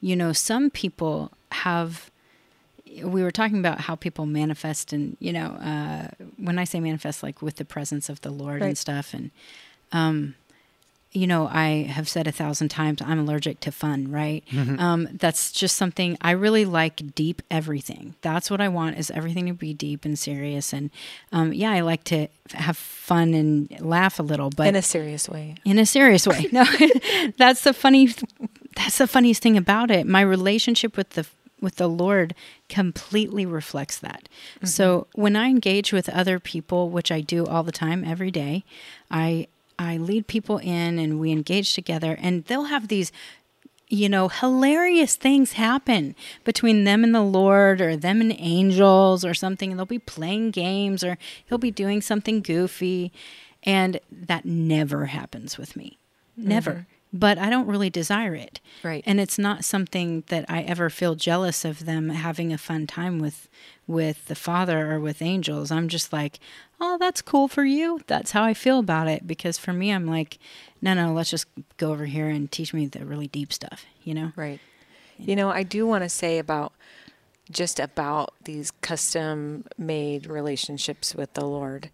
you know, some people have we were talking about how people manifest and you know uh, when i say manifest like with the presence of the lord Right. and stuff and um, you know i have said a thousand times i'm allergic to fun right um, that's just something i really like deep everything that's what i want is everything to be deep and serious and um, yeah i like to have fun and laugh a little but In a serious way. in a serious way. No, that's the funny. That's the funniest thing about it. My relationship with the with the Lord completely reflects that. Mm-hmm. So when I engage with other people, which I do all the time, every day, I I lead people in and we engage together, and they'll have these you know, hilarious things happen between them and the Lord or them and angels or something. And they'll be playing games or he'll be doing something goofy. And that never happens with me. Never. Mm-hmm. But I don't really desire it. Right. And it's not something that I ever feel jealous of them having a fun time with with the Father or with angels. I'm just like, oh, that's cool for you. That's how I feel about it. Because for me, I'm like, no, no, let's just go over here and teach me the really deep stuff, you know? Right. You know, I do want to say about just about these custom made relationships with the Lord.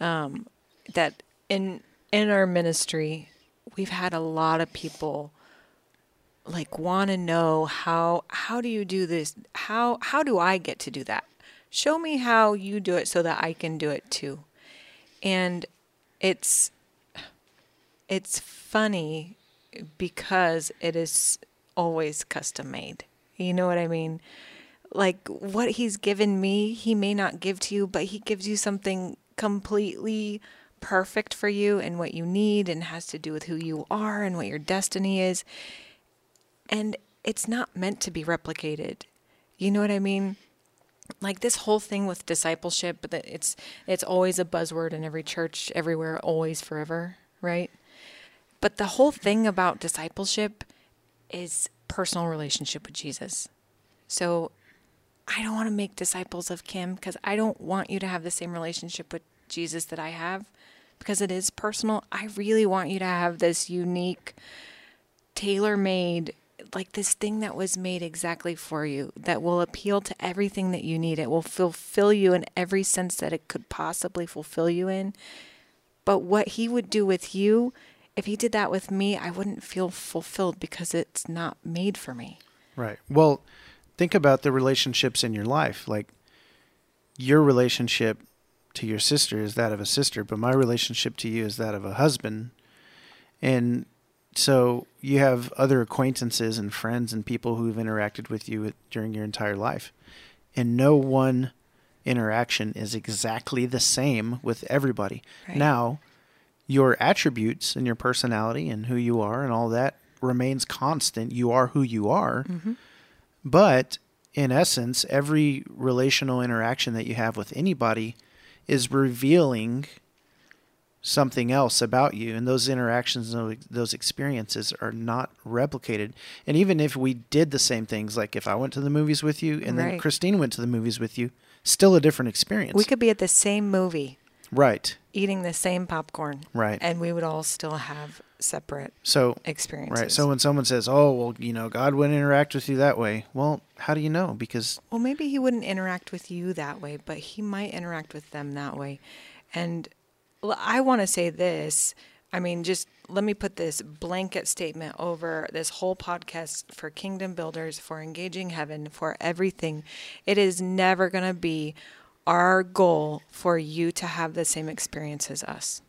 Um, that in in our ministry, we've had a lot of people like want to know how how do you do this? How how do I get to do that? Show me how you do it so that I can do it too. And it's it's funny because it is always custom made. You know what I mean? Like what he's given me, he may not give to you, but he gives you something completely perfect for you and what you need and has to do with who you are and what your destiny is. And it's not meant to be replicated. You know what I mean? like this whole thing with discipleship that it's it's always a buzzword in every church everywhere always forever right but the whole thing about discipleship is personal relationship with jesus so i don't want to make disciples of kim because i don't want you to have the same relationship with jesus that i have because it is personal i really want you to have this unique tailor made like this thing that was made exactly for you that will appeal to everything that you need. It will fulfill you in every sense that it could possibly fulfill you in. But what he would do with you, if he did that with me, I wouldn't feel fulfilled because it's not made for me. Right. Well, think about the relationships in your life. Like your relationship to your sister is that of a sister, but my relationship to you is that of a husband. And so you have other acquaintances and friends and people who've interacted with you during your entire life. And no one interaction is exactly the same with everybody. Right. Now, your attributes and your personality and who you are and all that remains constant. You are who you are. Mm-hmm. But in essence, every relational interaction that you have with anybody is revealing something else about you and those interactions and those experiences are not replicated and even if we did the same things like if i went to the movies with you and then christine went to the movies with you still a different experience We could be at the same movie right eating the same popcorn. Right. And we would all still have separate so experiences. right so when someone says oh well you know god wouldn't interact with you that way well how do you know because Well, maybe he wouldn't interact with you that way, but he might interact with them that way. And I want to say this. I mean, just let me put this blanket statement over this whole podcast for Kingdom Builders, for Engaging Heaven, for everything. It is never going to be our goal for you to have the same experience as us.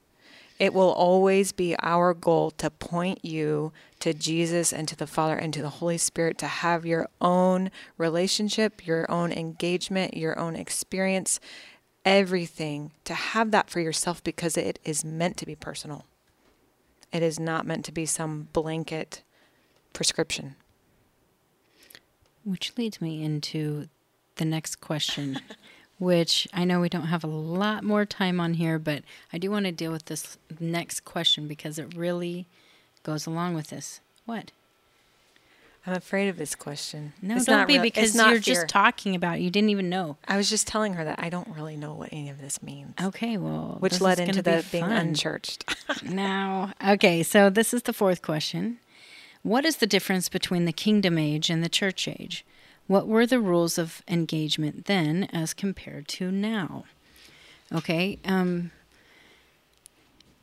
It will always be our goal to point you to Jesus and to the Father and to the Holy Spirit to have your own relationship, your own engagement, your own experience, everything, to have that for yourself because it is meant to be personal. It is not meant to be some blanket prescription. Which leads me into the next question, which I know we don't have a lot more time on here, but I do want to deal with this next question because it really goes along with this. What? I'm afraid of this question. No, It's don't not be real- because you're fear. just talking about it. You didn't even know. I was just telling her that I don't really know what any of this means. Okay, well, Which led into gonna be the being unchurched. Now, okay, so this is the fourth question. What is the difference between the kingdom age and the church age? What were the rules of engagement then as compared to now? Okay, um,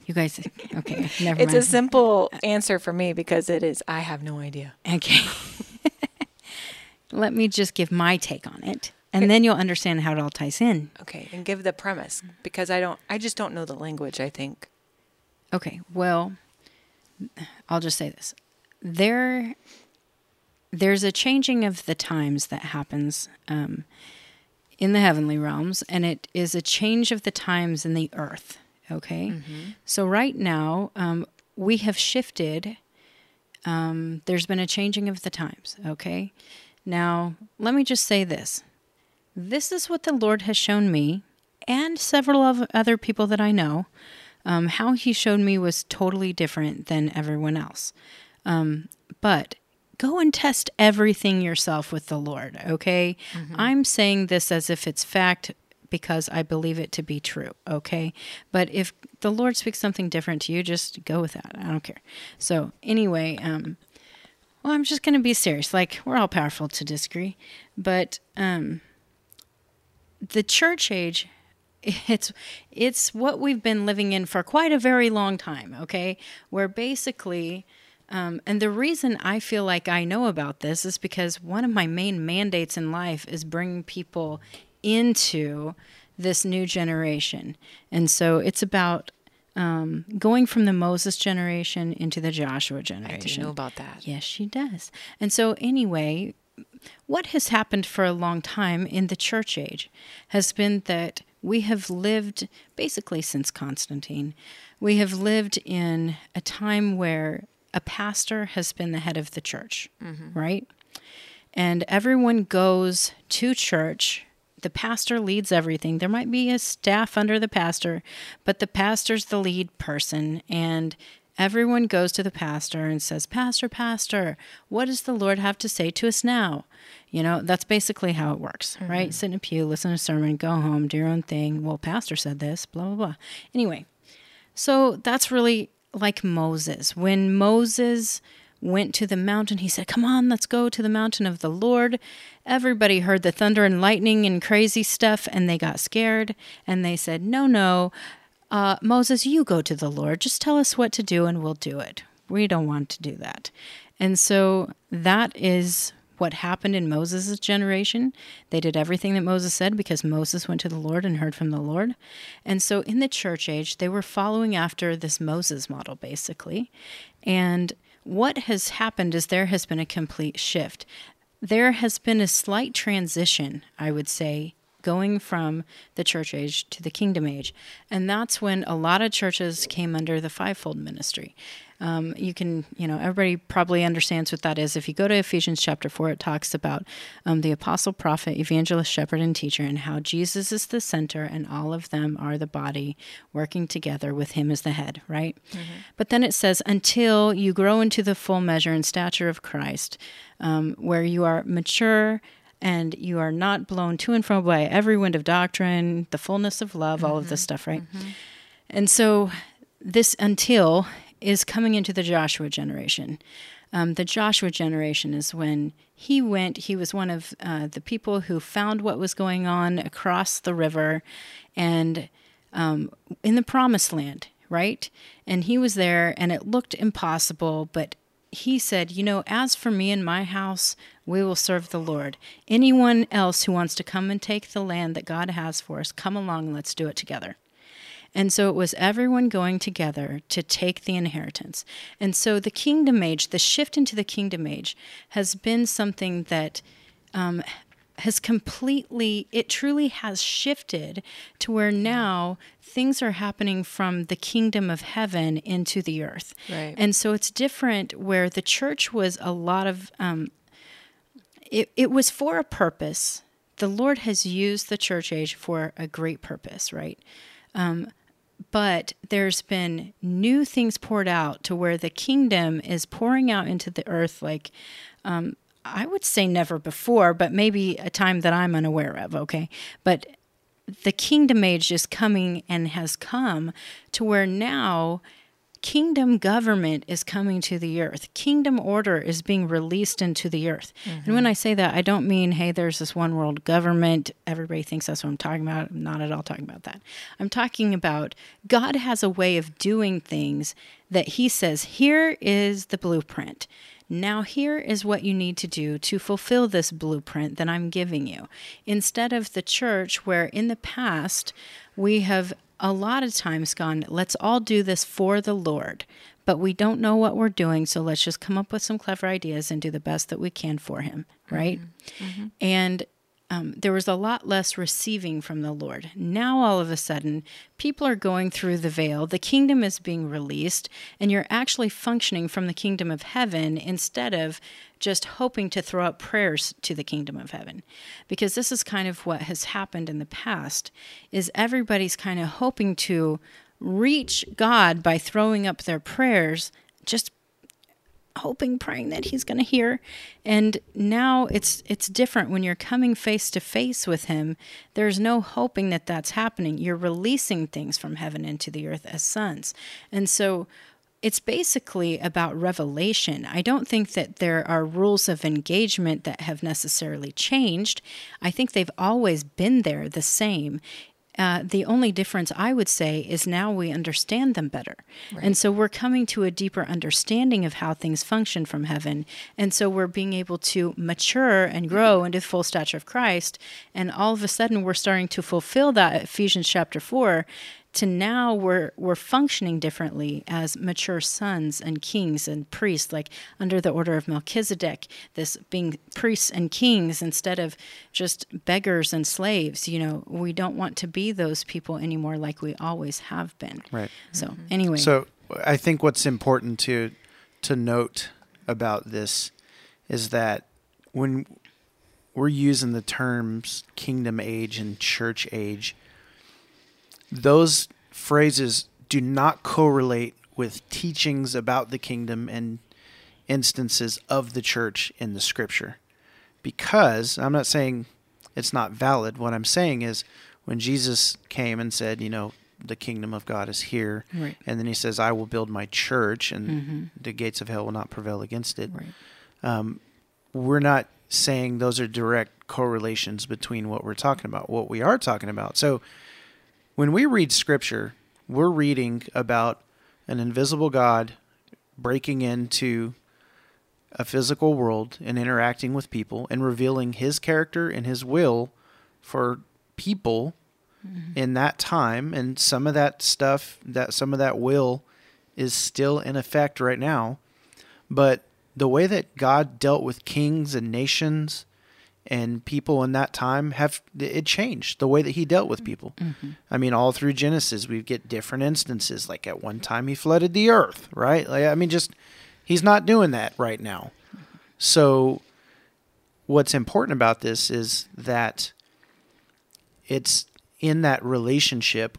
you guys, okay, never mind. it's mind. a simple answer for me because it is I have no idea. okay. Let me just give my take on it, and then you'll understand how it all ties in. Okay, and give the premise because I don't I just don't know the language, I think. Okay, well, I'll just say this. There there's a changing of the times that happens um, in the heavenly realms, and it is a change of the times in the earth. Okay, so right now um, we have shifted. Um, there's been a changing of the times. Okay, now let me just say this: this is what the Lord has shown me, and several of other people that I know. Um, how He showed me was totally different than everyone else. Um, but go and test everything yourself with the Lord, okay? I'm saying this as if it's fact because I believe it to be true, okay? But if the Lord speaks something different to you, just go with that. I don't care. So, anyway, um, well, I'm just going to be serious. Like, we're all powerful to disagree. But um, the church age it's it's what we've been living in for quite a very long time okay where basically um, and the reason i feel like i know about this is because one of my main mandates in life is bringing people into this new generation and so it's about um, going from the moses generation into the joshua I generation do know about that. Yes, she does. And so, anyway, what has happened for a long time in the church age has been that we have lived basically since Constantine, we have lived in a time where a pastor has been the head of the church, mm-hmm. right? And everyone goes to church. The pastor leads everything. There might be a staff under the pastor, but the pastor's the lead person. And everyone goes to the pastor and says, Pastor, Pastor, what does the Lord have to say to us now? You know, that's basically how it works, mm-hmm. right? Sit in a pew, listen to a sermon, go home, do your own thing. Well, pastor said this, blah, blah, blah. Anyway, so that's really like Moses. When Moses went to the mountain, he said, Come on, let's go to the mountain of the Lord. Everybody heard the thunder and lightning and crazy stuff, and they got scared. And they said, No, no, uh, Moses, you go to the Lord. Just tell us what to do, and we'll do it. We don't want to do that. And so that is what happened in Moses' generation. They did everything that Moses said because Moses went to the Lord and heard from the Lord. And so in the church age, they were following after this Moses model, basically. And what has happened is there has been a complete shift. There has been a slight transition, I would say, going from the church age to the kingdom age. And that's when a lot of churches came under the fivefold ministry. Um, you can, you know, everybody probably understands what that is. If you go to Ephesians chapter 4, it talks about um, the apostle, prophet, evangelist, shepherd, and teacher, and how Jesus is the center and all of them are the body working together with him as the head, right? But then it says, until you grow into the full measure and stature of Christ, um, where you are mature and you are not blown to and fro by every wind of doctrine, the fullness of love, all of this stuff, right? And so this until is coming into the Joshua generation. Um, the Joshua generation is when he went, he was one of uh, the people who found what was going on across the river and um, in the promised land, right? And he was there and it looked impossible, but he said, You know, as for me and my house, we will serve the Lord. Anyone else who wants to come and take the land that God has for us, come along, let's do it together. And so it was everyone going together to take the inheritance. And so the kingdom age, the shift into the kingdom age, has been something that um, has completely, it truly has shifted to where now things are happening from the kingdom of heaven into the earth. Right. And so it's different where the church was a lot of, um, it, it was for a purpose. the Lord has used the church age for a great purpose, right? Um, but there's been new things poured out to where the kingdom is pouring out into the earth like um, I would say never before, but maybe a time that I'm unaware of, okay? But the kingdom age is coming and has come to where now kingdom government is coming to the earth. Kingdom order is being released into the earth. Mm-hmm. And when I say that, I don't mean, hey, there's this one world government. Everybody thinks that's what I'm talking about. I'm not at all talking about that. I'm talking about God has a way of doing things that He says, here is the blueprint. Now, here is what you need to do to fulfill this blueprint that I'm giving you. Instead of the church, where in the past we have a lot of times gone, let's all do this for the Lord, but we don't know what we're doing, so let's just come up with some clever ideas and do the best that we can for Him, right? Mm-hmm. Mm-hmm. And um, there was a lot less receiving from the Lord. Now, all of a sudden, people are going through the veil, the kingdom is being released, and you're actually functioning from the kingdom of heaven instead of just hoping to throw up prayers to the kingdom of heaven because this is kind of what has happened in the past is everybody's kind of hoping to reach God by throwing up their prayers just hoping praying that he's going to hear and now it's it's different when you're coming face to face with him there's no hoping that that's happening you're releasing things from heaven into the earth as sons and so it's basically about revelation. I don't think that there are rules of engagement that have necessarily changed. I think they've always been there the same. Uh, the only difference I would say is now we understand them better. Right. And so we're coming to a deeper understanding of how things function from heaven. And so we're being able to mature and grow into the full stature of Christ. And all of a sudden, we're starting to fulfill that Ephesians chapter 4 to now we're we're functioning differently as mature sons and kings and priests like under the order of Melchizedek this being priests and kings instead of just beggars and slaves. You know we don't want to be those people anymore like we always have been. Right. So mm-hmm. anyway. So i think what's important to to note about this is that when we're using the terms kingdom age and church age those phrases do not correlate with teachings about the kingdom and instances of the church in the scripture. Because I'm not saying it's not valid. What I'm saying is when Jesus came and said, you know, the kingdom of God is here, right. and then he says, I will build my church, and mm-hmm. the gates of hell will not prevail against it. Right. Um, we're not saying those are direct correlations between what we're talking about, what we are talking about. So when we read scripture, we're reading about an invisible God breaking into a physical world and interacting with people and revealing his character and his will for people mm-hmm. in that time and some of that stuff that some of that will is still in effect right now but the way that God dealt with kings and nations and people in that time have it changed the way that he dealt with people. Mm-hmm. I mean, all through Genesis, we get different instances. Like at one time, he flooded the earth, right? Like I mean, just he's not doing that right now. So, what's important about this is that it's in that relationship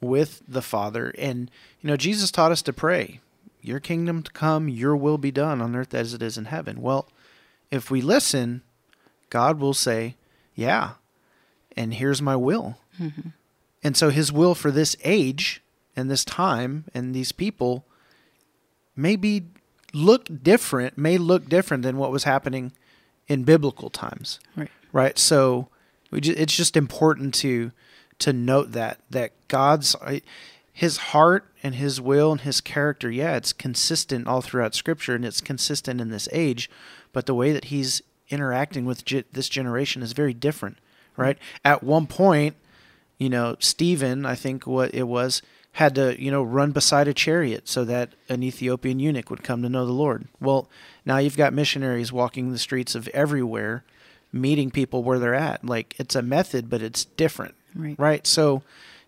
with the Father, and you know, Jesus taught us to pray, "Your kingdom to come, Your will be done on earth as it is in heaven." Well, if we listen God will say, Yeah, and here's my will. Mm-hmm. And so his will for this age and this time and these people may be look different, may look different than what was happening in biblical times. Right. Right. So just, it's just important to to note that that God's his heart and his will and his character, yeah, it's consistent all throughout scripture and it's consistent in this age, but the way that he's interacting with ge- this generation is very different, right? At one point, you know, Stephen, I think what it was, had to, you know, run beside a chariot so that an Ethiopian eunuch would come to know the Lord. Well, now you've got missionaries walking the streets of everywhere, meeting people where they're at. Like it's a method, but it's different, right? Right. So,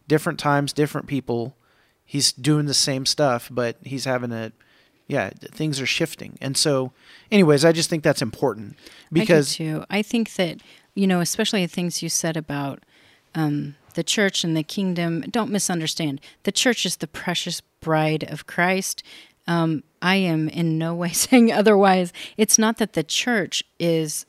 different times, different people. He's doing the same stuff, but he's having a yeah, things are shifting. And so, anyways, I just think that's important because I too. I think that you know, especially the things you said about um, the church and the kingdom. Don't misunderstand. The church is the precious bride of Christ. Um, I am in no way saying otherwise. It's not that the church is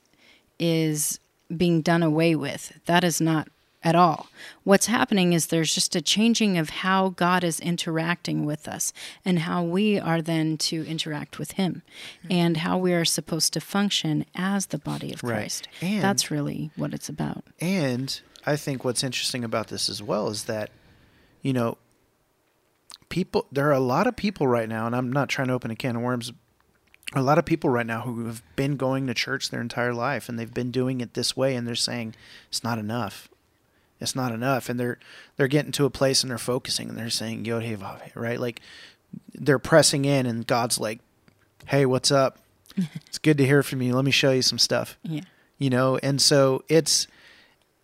is being done away with. That is not at all. What's happening is there's just a changing of how God is interacting with us and how we are then to interact with Him hmm. and how we are supposed to function as the body of Right. Christ. And- That's really what it's about. And I think what's interesting about this as well is that, you know, people, there are a lot of people right now, and I'm not trying to open a can of worms. A lot of people right now who have been going to church their entire life and they've been doing it this way, and they're saying it's not enough. It's not enough, and they're they're getting to a place and they're focusing and they're saying Yod Hey Vav right? Like they're pressing in, and God's like, "Hey, what's up? it's good to hear from you. Let me show you some stuff." Yeah. you know and so it's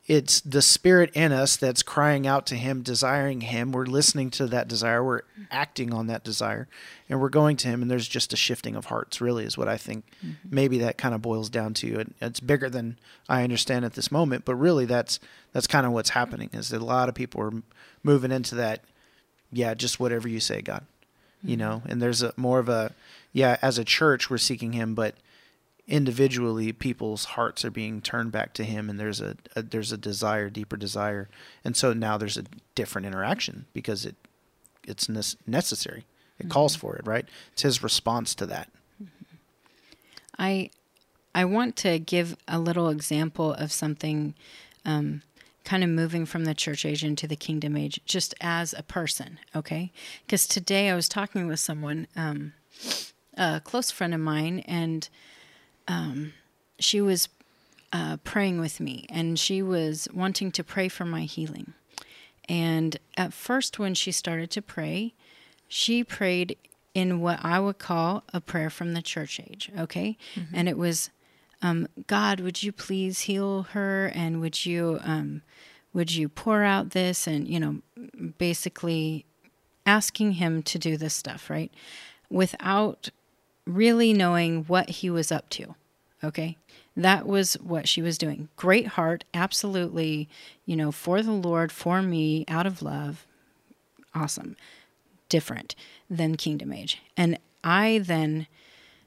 it's the spirit in us that's crying out to him desiring him. We're listening to that desire. We're acting on that desire and we're going to him and there's just a shifting of hearts really is what i think mm-hmm. maybe that kind of boils down to. It it's bigger than i understand at this moment but really that's that's kind of what's happening is that a lot of people are moving into that yeah just whatever you say god you mm-hmm. know? And there's a more of a yeah as a church we're seeking him but individually people's hearts are being turned back to him and there's a, a there's a desire deeper desire. And so now there's a different interaction because it it's necessary. It calls for it right? It's his response to that. I I want to give a little example of something um, kind of moving from the church age into the kingdom age, just as a person, okay? Because today I was talking with someone, um, a close friend of mine, and um, she was uh, praying with me, and she was wanting to pray for my healing. And at first, when she started to pray, she prayed in what I would call a prayer from the church age, okay? And it was, um, God, would you please heal her, and would you, um, would you pour out this, and you know, basically asking him to do this stuff, right? Without really knowing what he was up to. Okay. That was what she was doing. Great heart, absolutely, you know, for the Lord, for me, out of love. Awesome. Different than Kingdom Age. And I then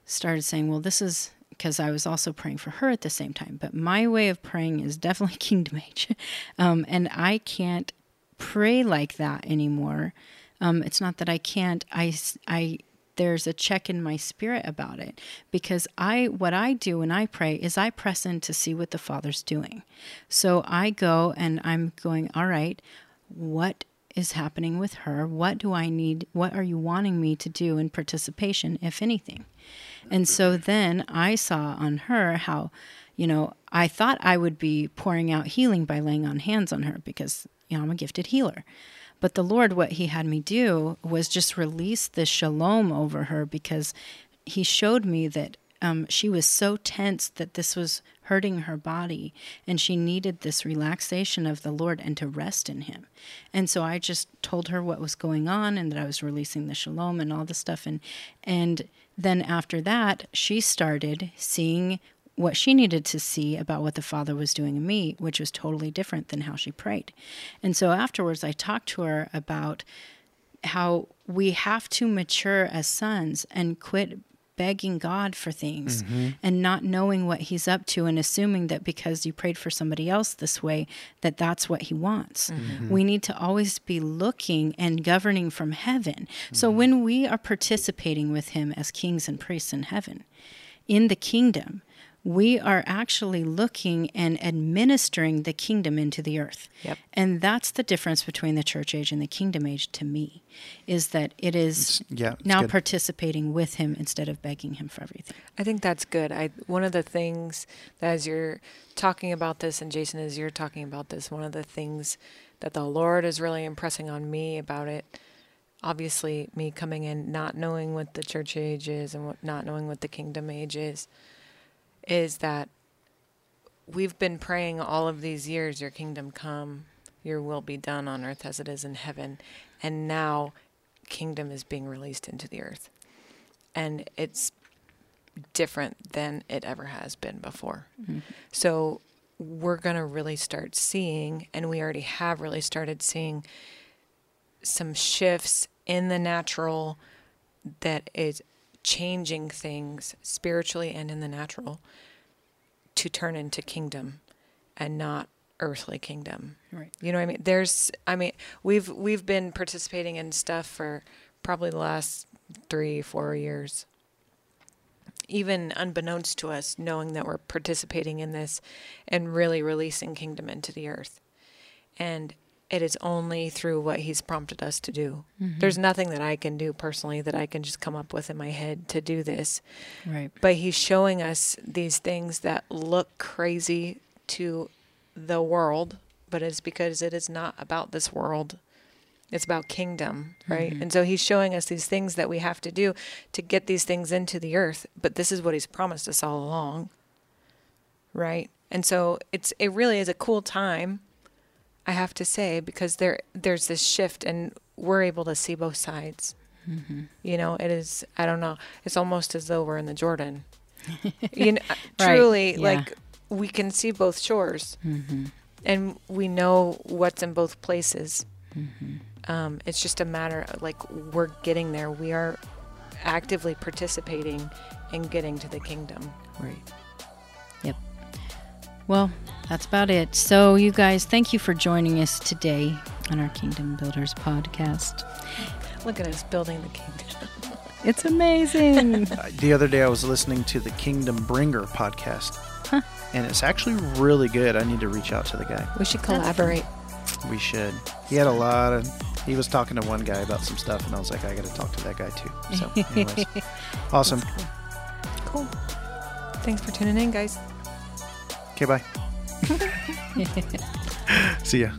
started saying, well, this is because I was also praying for her at the same time. But my way of praying is definitely Kingdom Age. um, and I can't pray like that anymore. Um, it's not that I can't. I, I, there's a check in my spirit about it because I, what I do when I pray is I press in to see what the Father's doing. So I go and I'm going, all right, what is happening with her? What do I need? What are you wanting me to do in participation, if anything? And so then I saw on her how, you know, I thought I would be pouring out healing by laying on hands on her because, you know, I'm a gifted healer. But the Lord, what He had me do was just release this shalom over her because He showed me that um, she was so tense that this was hurting her body and she needed this relaxation of the Lord and to rest in Him. And so I just told her what was going on and that I was releasing the shalom and all the stuff. And, and then after that, she started seeing what she needed to see about what the Father was doing in me, which was totally different than how she prayed. And so afterwards, I talked to her about how we have to mature as sons and quit begging God for things mm-hmm. and not knowing what he's up to and assuming that because you prayed for somebody else this way that that's what he wants. Mm-hmm. We need to always be looking and governing from heaven. So mm-hmm. when we are participating with him as kings and priests in heaven, in the kingdom, we are actually looking and administering the kingdom into the earth. Yep. And that's the difference between the church age and the kingdom age to me, is that it is yeah, it's now good. participating with him instead of begging him for everything. I think that's good. I one of the things that as you're talking about this, and Jason, as you're talking about this, one of the things that the Lord is really impressing on me about it, obviously me coming in not knowing what the church age is and what, not knowing what the kingdom age is, is that we've been praying all of these years, Your kingdom come, Your will be done on earth as it is in heaven, and now kingdom is being released into the earth, and it's different than it ever has been before. Mm-hmm. So we're going to really start seeing, and we already have really started seeing some shifts in the natural that is changing things spiritually and in the natural to turn into kingdom and not earthly kingdom. Right. You know what I mean? There's I mean, we've we've been participating in stuff for probably the last 3 4 years. Even unbeknownst to us, knowing that we're participating in this and really releasing kingdom into the earth. And it is only through what he's prompted us to do. Mm-hmm. There's nothing that I can do personally that I can just come up with in my head to do this. Right. But he's showing us these things that look crazy to the world, but it's because it is not about this world. It's about kingdom, right? Mhm. And so he's showing us these things that we have to do to get these things into the earth, but this is what he's promised us all along. Right? And so it's it really is a cool time, I have to say, because there there's this shift and we're able to see both sides. Mm-hmm. You know, it is I don't know, it's almost as though we're in the Jordan. you know, Right, truly yeah. like we can see both shores Mm-hmm. and we know what's in both places. Mm-hmm. Um, it's just a matter of like we're getting there. We are actively participating in getting to the kingdom. Right. Yep. Well, that's about it. So, you guys, thank you for joining us today on our Kingdom Builders podcast. Look at us building the kingdom. It's amazing. Uh, the other day I was listening to the Kingdom Bringer podcast, Huh. and it's actually really good. I need to reach out to the guy. We should collaborate. We should. He had a lot of. He was talking to one guy about some stuff, and I was like, I got to talk to that guy too. So, anyways, awesome. Cool. Thanks for tuning in, guys. Okay, bye. See ya.